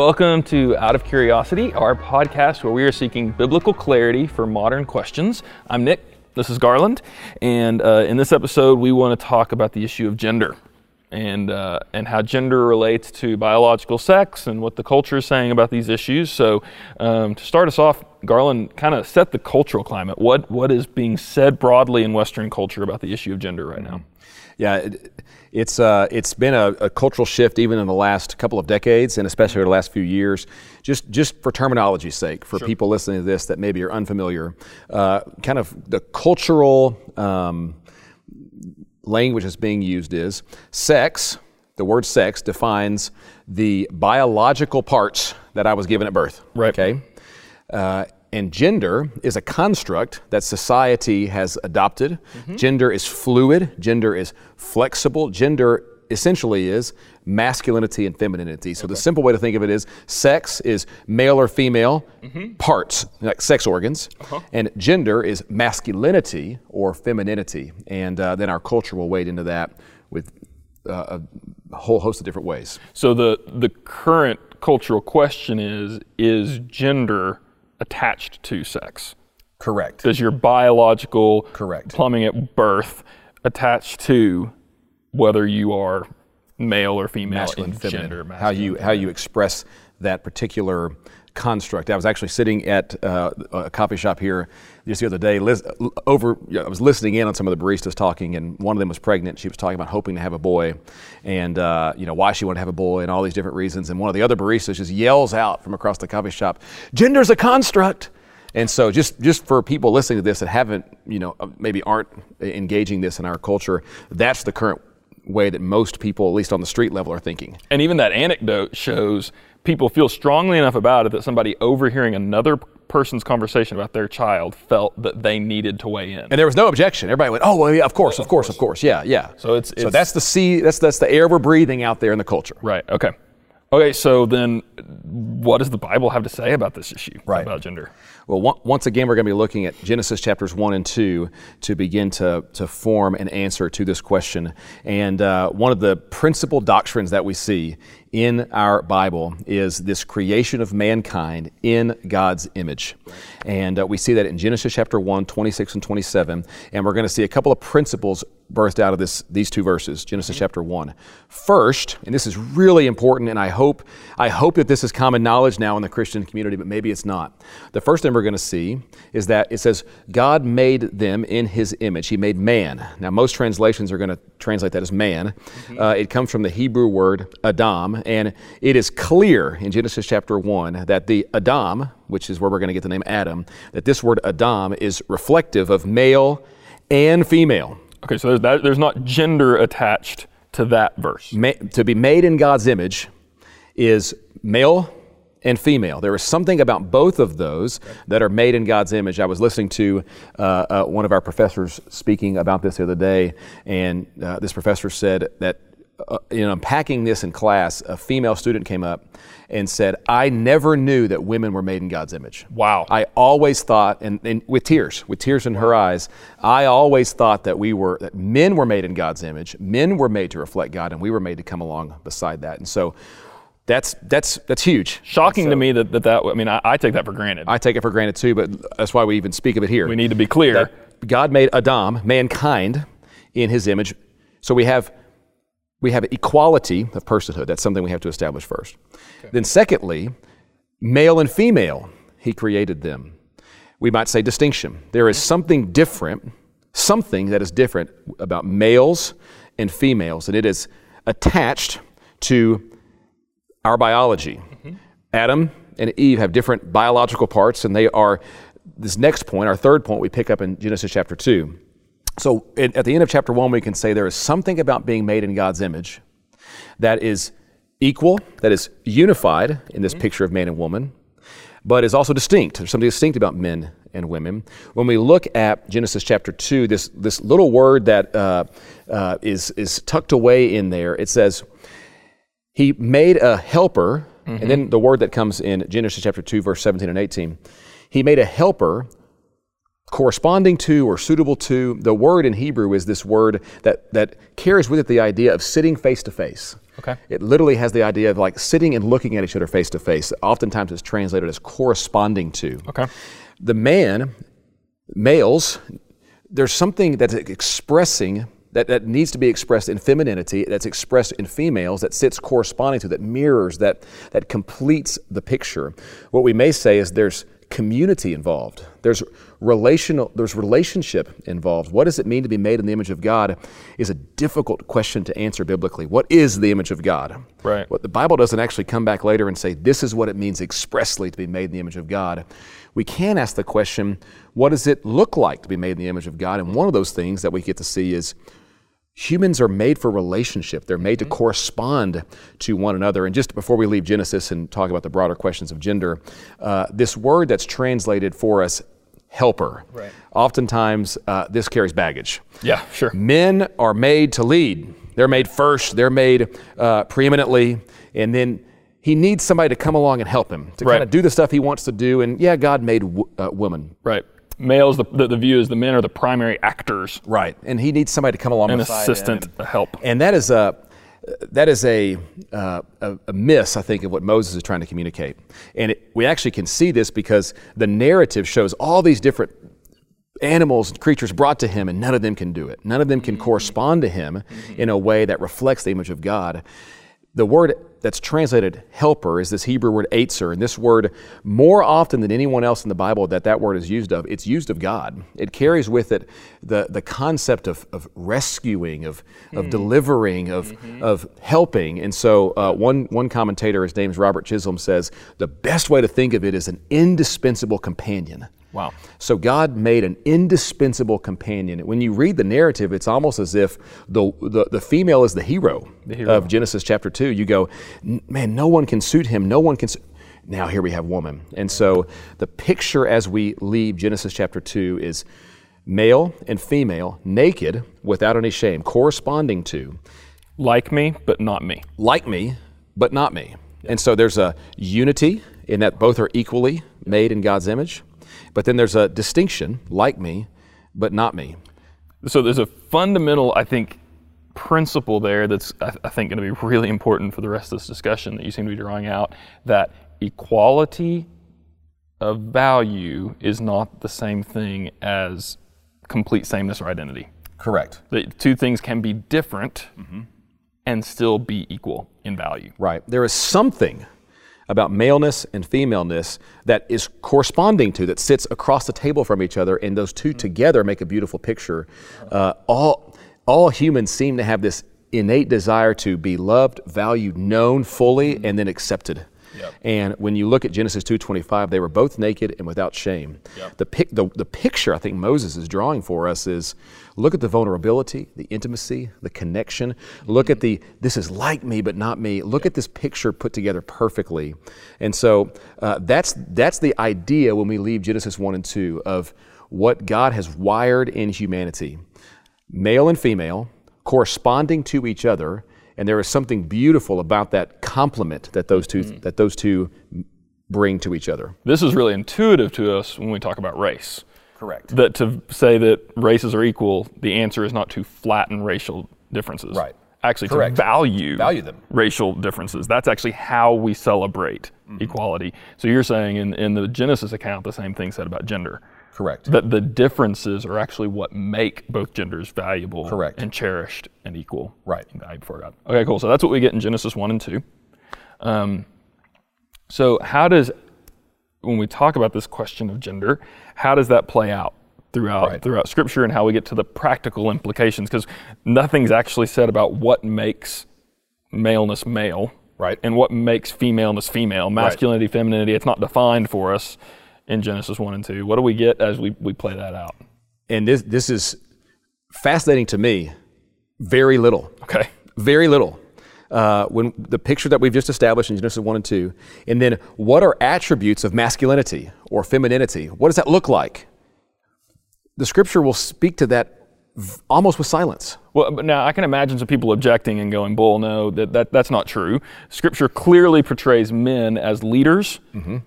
Welcome to Out of Curiosity, our podcast where we are seeking biblical clarity for modern questions. I'm Nick, this is Garland, and uh, in this episode, we want to talk about the issue of gender and, uh, and how gender relates to biological sex and what the culture is saying about these issues. So, um, to start us off, Garland, kind of set the cultural climate. What, what is being said broadly in Western culture about the issue of gender right now? Yeah, it, it's uh, it's been a, a, cultural shift even in the last couple of decades, and especially over the last few years. Just just for terminology's sake, for sure. people listening to this that maybe are unfamiliar, uh, kind of the cultural um, language that's being used is sex. The word sex defines the biological parts that I was given at birth. Right. Okay. Uh, and gender is a construct that society has adopted. Mm-hmm. Gender is fluid, gender is flexible, gender essentially is masculinity and femininity. So okay. the simple way to think of it is sex is male or female mm-hmm. parts, like sex organs, uh-huh. and gender is masculinity or femininity. And uh, then our culture will wade into that with uh, a whole host of different ways. So the the current cultural question is is gender attached to sex. Correct. Does your biological correct plumbing at birth attach to whether you are male or female masculine, in feminine, gender, how you how you express that particular construct. I was actually sitting at uh, a coffee shop here just the other day. over, I was listening in on some of the baristas talking, and one of them was pregnant. She was talking about hoping to have a boy, and uh, you know why she wanted to have a boy, and all these different reasons. And one of the other baristas just yells out from across the coffee shop, "Gender's a construct." And so, just just for people listening to this that haven't, you know, uh, maybe aren't engaging this in our culture, that's the current way that most people, at least on the street level, are thinking. And even that anecdote shows people feel strongly enough about it that somebody overhearing another person's conversation about their child felt that they needed to weigh in. And there was no objection. Everybody went, "Oh, well, yeah, of course, of course, of course, yeah, yeah." So it's, it's so that's the sea. That's that's the air we're breathing out there in the culture. Right. Okay. Okay. So then, what does the Bible have to say about this issue right. about gender? Well, once again, we're going to be looking at Genesis chapters 1 and 2 to begin to, to form an answer to this question. And uh, one of the principal doctrines that we see in our Bible is this creation of mankind in God's image. And uh, we see that in Genesis chapter 1, 26 and 27. And we're going to see a couple of principles birthed out of this, these two verses, Genesis mm-hmm. chapter 1. First, and this is really important, and I hope, I hope that this is common knowledge now in the Christian community, but maybe it's not. The first thing we're going to see is that it says, God made them in his image. He made man. Now, most translations are going to translate that as man. Mm-hmm. Uh, it comes from the Hebrew word Adam, and it is clear in Genesis chapter 1 that the Adam, which is where we're going to get the name Adam, that this word Adam is reflective of male and female. Okay, so there's, that, there's not gender attached to that verse. Ma- to be made in God's image is male and female. There is something about both of those that are made in God's image. I was listening to uh, uh, one of our professors speaking about this the other day, and uh, this professor said that uh, in unpacking this in class, a female student came up and said, I never knew that women were made in God's image. Wow. I always thought, and, and with tears, with tears in her eyes, I always thought that we were, that men were made in God's image, men were made to reflect God, and we were made to come along beside that. And so, that's that's that's huge. Shocking so, to me that, that that I mean I, I, take that for granted. I take it for granted too, but that's why we even speak of it here. We need to be clear. God made Adam, mankind, in His image, so we have we have equality of personhood. That's something we have to establish first. Okay. Then, secondly, male and female, He created them. We might say distinction. There is something different, something that is different about males and females, and it is attached to our biology. Mm-hmm. Adam and Eve have different biological parts, and they are this next point, our third point, we pick up in Genesis chapter 2. So at the end of chapter 1, we can say there is something about being made in God's image that is equal, that is unified in this mm-hmm. picture of man and woman, but is also distinct. There's something distinct about men and women. When we look at Genesis chapter 2, this, this little word that uh, uh, is is tucked away in there, it says, he made a helper, mm-hmm. and then the word that comes in Genesis chapter 2, verse 17 and 18. He made a helper corresponding to or suitable to. The word in Hebrew is this word that, that carries with it the idea of sitting face to face. Okay. It literally has the idea of like sitting and looking at each other face to face. Oftentimes it's translated as corresponding to. Okay. The man, males, there's something that's expressing that, that needs to be expressed in femininity, that's expressed in females, that sits corresponding to, that mirrors, that, that completes the picture. What we may say is there's community involved. There's relational there's relationship involved. What does it mean to be made in the image of God is a difficult question to answer biblically. What is the image of God? Right. What the Bible doesn't actually come back later and say this is what it means expressly to be made in the image of God. We can ask the question, what does it look like to be made in the image of God? And one of those things that we get to see is humans are made for relationship. They're made to correspond to one another. And just before we leave Genesis and talk about the broader questions of gender, uh, this word that's translated for us, helper, Right. oftentimes uh, this carries baggage. Yeah, sure. Men are made to lead. They're made first, they're made uh, preeminently, and then he needs somebody to come along and help him to Right. kind of do the stuff he wants to do. And yeah, God made w- uh, woman. Right. Males, the, the, the view is the men are the primary actors, Right. And he needs somebody to come along an assistant, and- help. And that is a that is a, uh, a, a miss, I think, of what Moses is trying to communicate. And it, we actually can see this because the narrative shows all these different animals and creatures brought to him, and none of them can do it. None of them can correspond to him in a way that reflects the image of God. The word that's translated helper is this Hebrew word etzer, and this word, more often than anyone else in the Bible that that word is used of, it's used of God. It carries with it the, the concept of, of rescuing, of, of delivering, of, of helping. And so uh, one, one commentator, his name is Robert Chisholm, says the best way to think of it is an indispensable companion. Wow. So God made an indispensable companion. When you read the narrative, it's almost as if the, the, the female is the hero, hero. of Genesis chapter 2. You go, man, no one can suit him. No one can. Su-. Now here we have woman. And so the picture as we leave Genesis chapter 2 is male and female, naked, without any shame, corresponding to, Like me, but not me. like me, but not me. And so there's a unity in that both are equally made in God's image. But then there's a distinction, like me, but not me. So there's a fundamental, I think, principle there that's, I, I think, going to be really important for the rest of this discussion that you seem to be drawing out that equality of value is not the same thing as complete sameness or identity. Correct. The two things can be different mm-hmm. and still be equal in value. Right. There is something about maleness and femaleness that is corresponding to, that sits across the table from each other, and those two together make a beautiful picture. Uh, all, all humans seem to have this innate desire to be loved, valued, known fully, and then accepted. And when you look at Genesis 2:25, they were both naked and without shame. The, pic, the, the picture I think Moses is drawing for us is look at the vulnerability, the intimacy, the connection. Look at the this is like me but not me. Look at this picture put together perfectly. And so uh, that's that's the idea when we leave Genesis 1 and 2 of what God has wired in humanity, male and female, corresponding to each other. And there is something beautiful about that complement that those 2 mm. that those two bring to each other. This is really intuitive to us when we talk about race. Correct. That to say that races are equal, the answer is not to flatten racial differences. Right. Actually, Correct. to value, Value them. racial differences. That's actually how we celebrate mm-hmm. equality. So you're saying in, in the Genesis account, the same thing said about gender. Correct. That the differences are actually what make both genders valuable Correct. and cherished and equal Right. in value before God. Okay, cool. So that's what we get in Genesis 1 and 2. Um, so, how does, when we talk about this question of gender, how does that play out throughout Right. throughout Scripture and how we get to the practical implications? Because nothing's actually said about what makes maleness male, Right. and what makes femaleness female, masculinity, femininity. It's not defined for us in Genesis 1 and 2. What do we get as we, we play that out? and this this is fascinating to me. Very little. Okay. Very little. Uh, when the picture that we've just established in Genesis 1 and 2, and then what are attributes of masculinity or femininity? What does that look like? The scripture will speak to that v- almost with silence. Well, now I can imagine some people objecting and going, "Bull, no, that, that that's not true." Scripture clearly portrays men as leaders,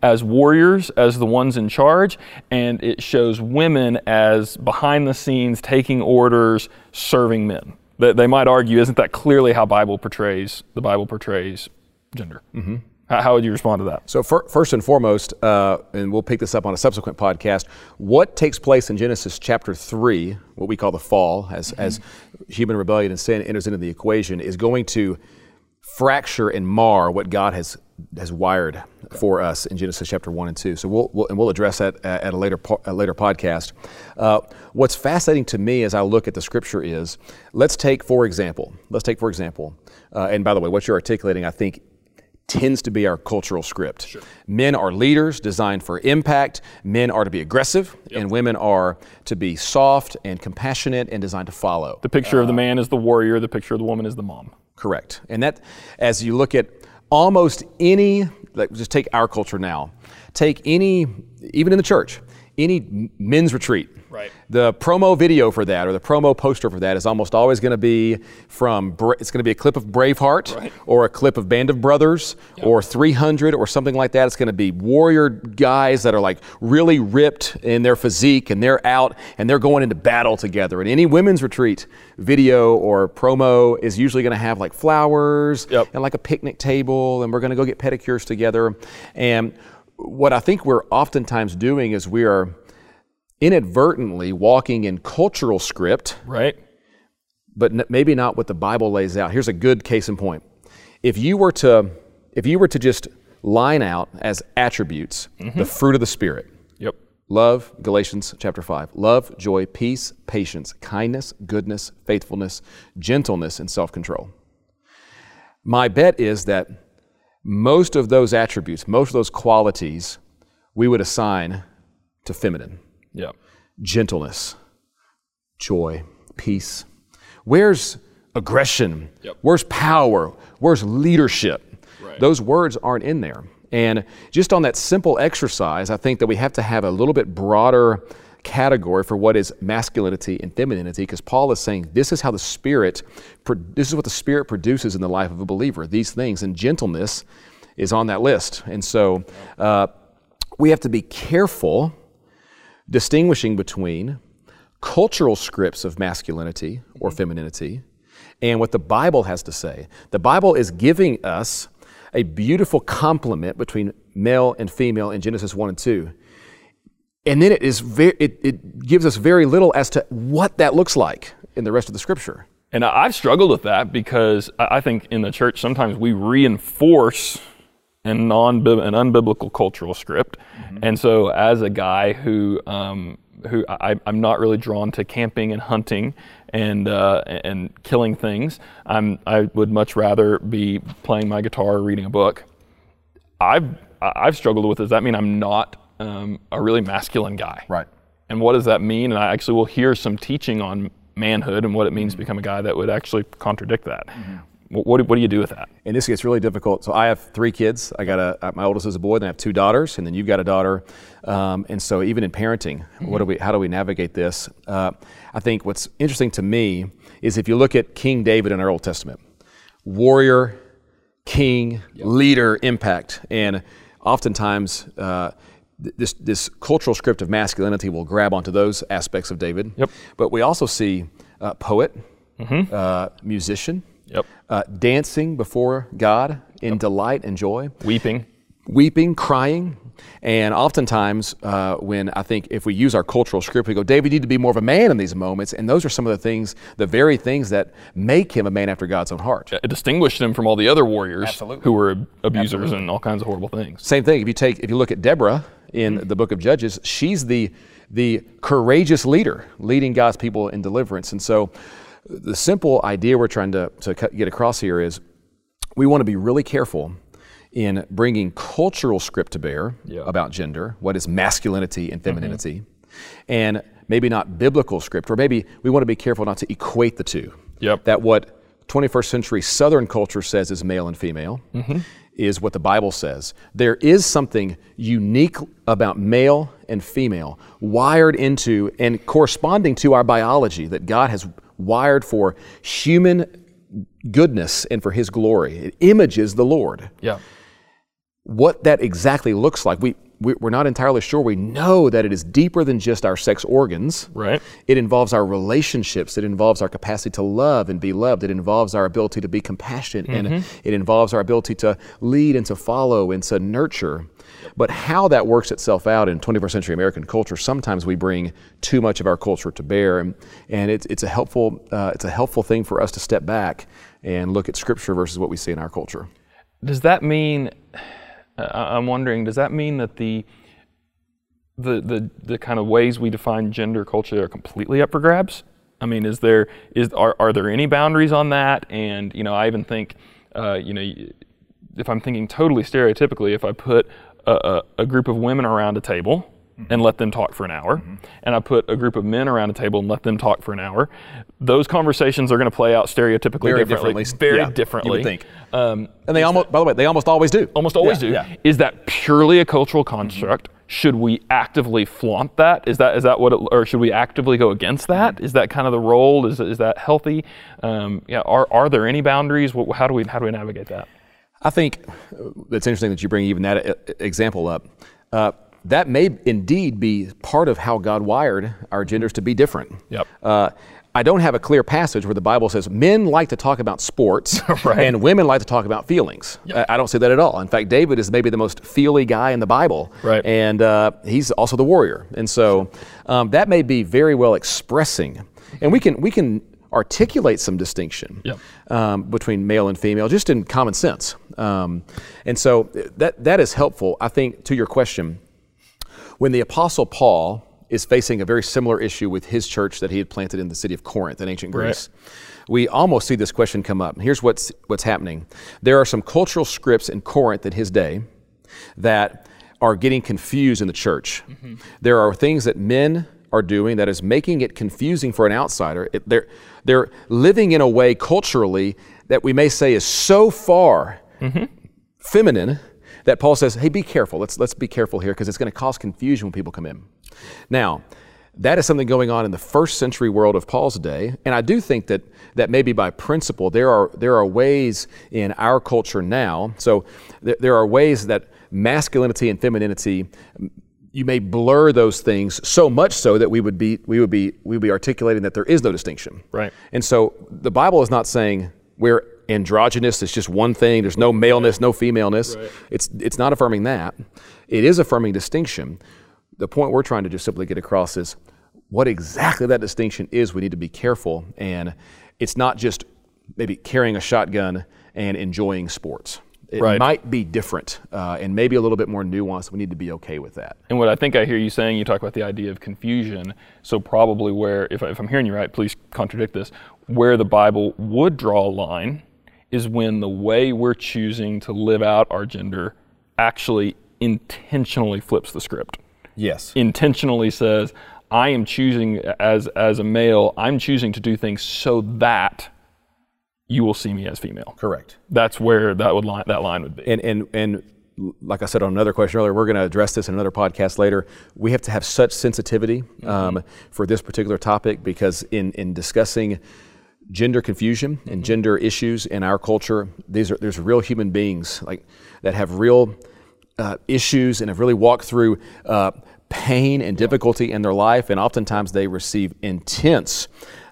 as warriors, as the ones in charge, and it shows women as behind the scenes, taking orders, serving men. They, they might argue, isn't that clearly how Bible portrays the Bible portrays gender? Mm-hmm. How, would you respond to that? So, fir- first and foremost, uh, and we'll pick this up on a subsequent podcast, what takes place in Genesis chapter 3, what we call the fall, as, as human rebellion and sin enters into the equation, is going to fracture and mar what God has, has wired for us in Genesis chapter 1 and 2. So, we'll, we'll, and we'll address that at at a later, po- a later podcast. Uh, what's fascinating to me as I look at the scripture is let's take, for example, let's take, for example, uh, and by the way, what you're articulating, I think, tends to be our cultural script. Men are leaders designed for impact. Men are to be aggressive, and women are to be soft and compassionate and designed to follow. The picture of the uh, man is the warrior. The picture of the woman is the mom. Correct. And that, as you look at almost any, like just take our culture now, take any, even in the church, any men's retreat. Right. The promo video for that, or the promo poster for that, is almost always going to be from. It's going to be a clip of Braveheart, Right. or a clip of Band of Brothers, or 300, or something like that. It's going to be warrior guys that are like really ripped in their physique, and they're out and they're going into battle together. And any women's retreat video or promo is usually going to have like flowers Yep. and like a picnic table, and we're going to go get pedicures together. And what I think we're oftentimes doing is we are inadvertently walking in cultural script, Right. but maybe not what the Bible lays out. Here's a good case in point. If you were to, if you were to just line out as attributes mm-hmm. the fruit of the Spirit, Yep. love, Galatians chapter 5, love, joy, peace, patience, kindness, goodness, faithfulness, gentleness, and self control. My bet is that most of those attributes, most of those qualities, we would assign to feminine Yeah. gentleness, joy, peace. Where's aggression? Yep. Where's power? Where's leadership? Right. Those words aren't in there. And just on that simple exercise, I think that we have to have a little bit broader category for what is masculinity and femininity because Paul is saying this is how the spirit this is what the spirit produces in the life of a believer these things and gentleness is on that list and so uh, we have to be careful distinguishing between cultural scripts of masculinity or femininity and what the Bible has to say. The Bible is giving us a beautiful complement between male and female in Genesis 1 and 2. And then it, is ve- it, it gives us very little as to what that looks like in the rest of the scripture. And I've struggled with that because I think in the church sometimes we reinforce an, non an unbiblical cultural script. And so, as a guy who um, who I, I'm not really drawn to camping and hunting and uh, and killing things, I'm I would much rather be playing my guitar or reading a book. I've I've struggled with does that mean I'm not um, a really masculine guy? Right. And what does that mean? And I actually will hear some teaching on manhood and what it means to become a guy that would actually contradict that. What, what, do, what do you do with that? And this gets really difficult. So I have three kids. I got a uh, my oldest is a boy. Then I have two daughters, and then you've got a daughter. Um, and so even in parenting, what do we? How do we navigate this? Uh, I think what's interesting to me is if you look at King David in our Old Testament, warrior, king, leader, impact, and oftentimes. Uh, this, this cultural script of masculinity will grab onto those aspects of David. Yep. But we also see uh, poet, uh, musician, Yep. uh, dancing before God in delight and joy, Weeping. weeping, crying. And oftentimes, uh, when I think if we use our cultural script, we go, David, you need to be more of a man in these moments. And those are some of the things, the very things that make him a man after God's own heart. It distinguished him from all the other warriors Absolutely. who were abusers and all kinds of horrible things. Same thing. If you take, if you look at Deborah in the book of Judges, she's the the courageous leader leading God's people in deliverance. And so, the simple idea we're trying to, to get across here is, we want to be really careful in bringing cultural script to bear Yeah. about gender, what is masculinity and mm-hmm. femininity, and maybe not biblical script, or maybe we want to be careful not to equate the two. Yep. That what 21st century Southern culture says is male and female mm-hmm. Is what the Bible says. There is something unique about male and female, wired into and corresponding to our biology that God has wired for human goodness and for His glory. It images the Lord. Yeah. What that exactly looks like, we, we're not entirely sure. We know that it is deeper than just our sex organs. Right. It involves our relationships. It involves our capacity to love and be loved. It involves our ability to be compassionate. And it involves our ability to lead and to follow and to nurture. But how that works itself out in 21st century American culture, sometimes we bring too much of our culture to bear. And, and it's, it's, a helpful, uh, it's a helpful thing for us to step back and look at Scripture versus what we see in our culture. Does that mean? I'm wondering. Does that mean that the the the the kind of ways we define gender culture are completely up for grabs? I mean, is there is are are there any boundaries on that? And you know, I even think, uh, you know, if I'm thinking totally stereotypically, if I put a, a, a group of women around a table and let them talk for an hour, and I put a group of men around a table and let them talk for an hour, those conversations are going to play out stereotypically Very differently, differently. very Yeah, you differently. would think. Um, And they almost, by the way, they almost always do. almost always Yeah, do. yeah. Is that purely a cultural construct? Should we actively flaunt that? Is that is that what, it, or should we actively go against that? Is that kind of the role? Is is that healthy? Um, yeah. Are are there any boundaries? What, how do we how do we navigate that? I think uh, it's interesting that you bring even that uh, example up. Uh, that may indeed be part of how God wired our genders to be different. Yep. Uh, I don't have a clear passage where the Bible says men like to talk about sports and women like to talk about feelings. I, I don't see that at all. In fact, David is maybe the most feely guy in the Bible. Right. And uh, he's also the warrior. And so um, that may be very well expressing. And we can, we can articulate some distinction Yep. um, between male and female, just in common sense. Um, and so that, that is helpful, I think, to your question. When the Apostle Paul is facing a very similar issue with his church that he had planted in the city of Corinth in ancient Greece, we almost see this question come up. Here's what's, what's happening there are some cultural scripts in Corinth in his day that are getting confused in the church. Mm-hmm. There are things that men are doing that is making it confusing for an outsider. It- they're, they're living in a way culturally that we may say is so far mm-hmm. feminine that Paul says, hey, be careful. Let's, let's be careful here because it's going to cause confusion when people come in. Now, that is something going on in the first century world of Paul's day, and I do think that that maybe by principle there are there are ways in our culture now. So th- there are ways that masculinity and femininity you may blur those things so much so that we would be we would be we would be articulating that there is no distinction. Right. And so the Bible is not saying we're androgynous, it's just one thing, there's no maleness, no femaleness. It's it's not affirming that. It is affirming distinction. The point we're trying to just simply get across is what exactly that distinction is, we need to be careful. And it's not just maybe carrying a shotgun and enjoying sports. It Right. might be different uh, and maybe a little bit more nuanced. We need to be okay with that. And what I think I hear you saying, you talk about the idea of confusion. So probably where, if, I- if I'm hearing you right, please contradict this. Where the Bible would draw a line is when the way we're choosing to live out our gender actually intentionally flips the script. Yes. Intentionally says, I am choosing as as a male, I'm choosing to do things so that you will see me as female. Correct. That's where that would line, that line would be. and and and like I said on another question earlier, we're going to address this in another podcast later. We have to have such sensitivity um, for this particular topic because in in discussing gender confusion and gender issues in our culture, these are there's real human beings like that have real uh, issues and have really walked through. Uh, pain and difficulty in their life and oftentimes they receive intense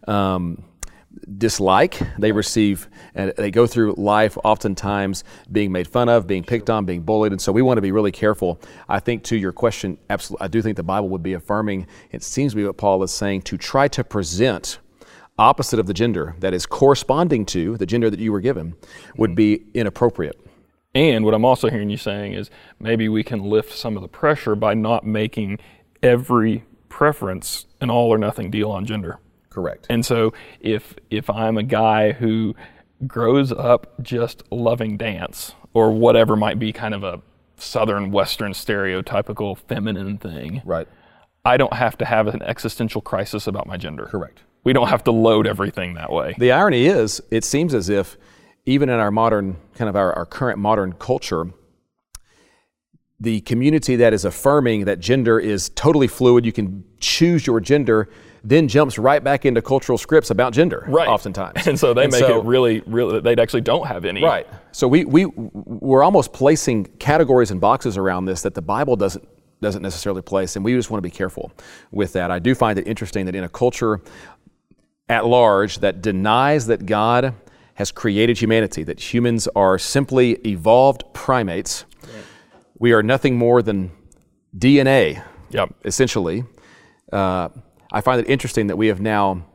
um, dislike. They receive, and they go through life oftentimes being made fun of, being picked on, being bullied. And so we want to be really careful. I think to your question, absolutely, I do think the Bible would be affirming, it seems to be what Paul is saying, to try to present opposite of the gender that is corresponding to the gender that you were given would be inappropriate. And what I'm also hearing you saying is maybe we can lift some of the pressure by not making every preference an all or nothing deal on gender. Correct. And so if if I'm a guy who grows up just loving dance or whatever might be kind of a southern western stereotypical feminine thing, Right. I don't have to have an existential crisis about my gender. Correct. We don't have to load everything that way. The irony is, it seems as if even in our modern, kind of our, our current modern culture, the community that is affirming that gender is totally fluid, you can choose your gender, then jumps right back into cultural scripts about gender. Right. Oftentimes. And so they And make so- it really, really, they actually don't have any. Right. So we, we, we're almost placing categories and boxes around this that the Bible doesn't, doesn't necessarily place, and we just want to be careful with that. I do find it interesting that in a culture at large that denies that God has created humanity, that humans are simply evolved primates, we are nothing more than DNA, Yep. essentially. Uh, I find it interesting that we have now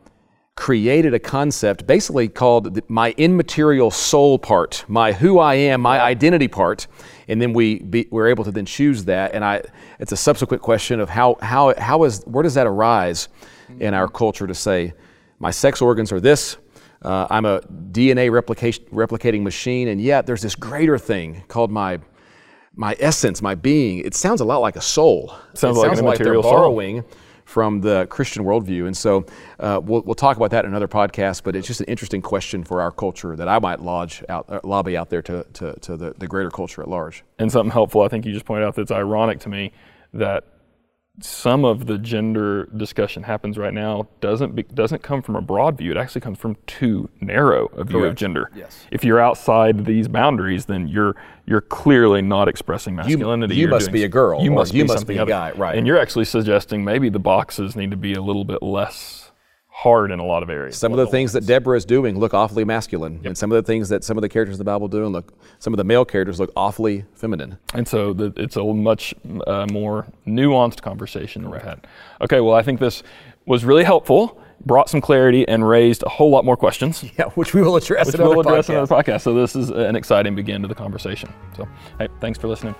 created a concept basically called the, my immaterial soul part, my who I am, my identity part, and then we be, we're able to then choose that. And I, it's a subsequent question of how how how is where does that arise in our culture to say my sex organs are this. Uh, I'm a DNA replication, replicating machine, and yet there's this greater thing called my my essence, my being. It sounds a lot like a soul. Sounds it like an sounds like they're immaterial soul. From the Christian worldview. And so uh, we'll, we'll talk about that in another podcast, but it's just an interesting question for our culture that I might lodge out, uh, lobby out there to, to, to the, the greater culture at large. And something helpful, I think you just pointed out that's ironic to me that some of the gender discussion happens right now doesn't be, doesn't come from a broad view. It actually comes from too narrow a view of gender. Yes. If you're outside these boundaries, then you're you're clearly not expressing masculinity. you You're must doing be a girl, You must you be must be a other. guy, right. And you're actually suggesting maybe the boxes need to be a little bit less hard in a lot of areas. Some of the things that Deborah is doing look awfully masculine, and some of the things that some of the characters in the Bible do, and look, some of the male characters look awfully feminine. And so the, it's a much uh, more nuanced conversation than we've had. Okay, well, I think this was really helpful, brought some clarity, and raised a whole lot more questions, Yeah, which we will address which in we'll address in podcast. another podcast. So this is an exciting begin to the conversation. So, hey, thanks for listening.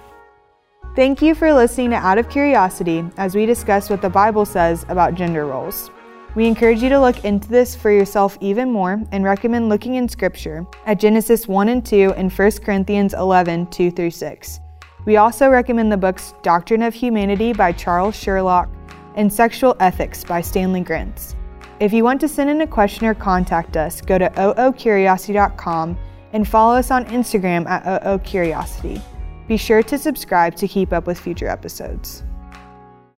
Thank you for listening to Out of Curiosity as we discuss what the Bible says about gender roles. We encourage you to look into this for yourself even more and recommend looking in Scripture at Genesis 1 and 2 and 1 Corinthians 11 2 through 6. We also recommend the books Doctrine of Humanity by Charles Sherlock and Sexual Ethics by Stanley Grenz. If you want to send in a question or contact us, go to oocuriosity.com and follow us on Instagram at oocuriosity. Be sure to subscribe to keep up with future episodes.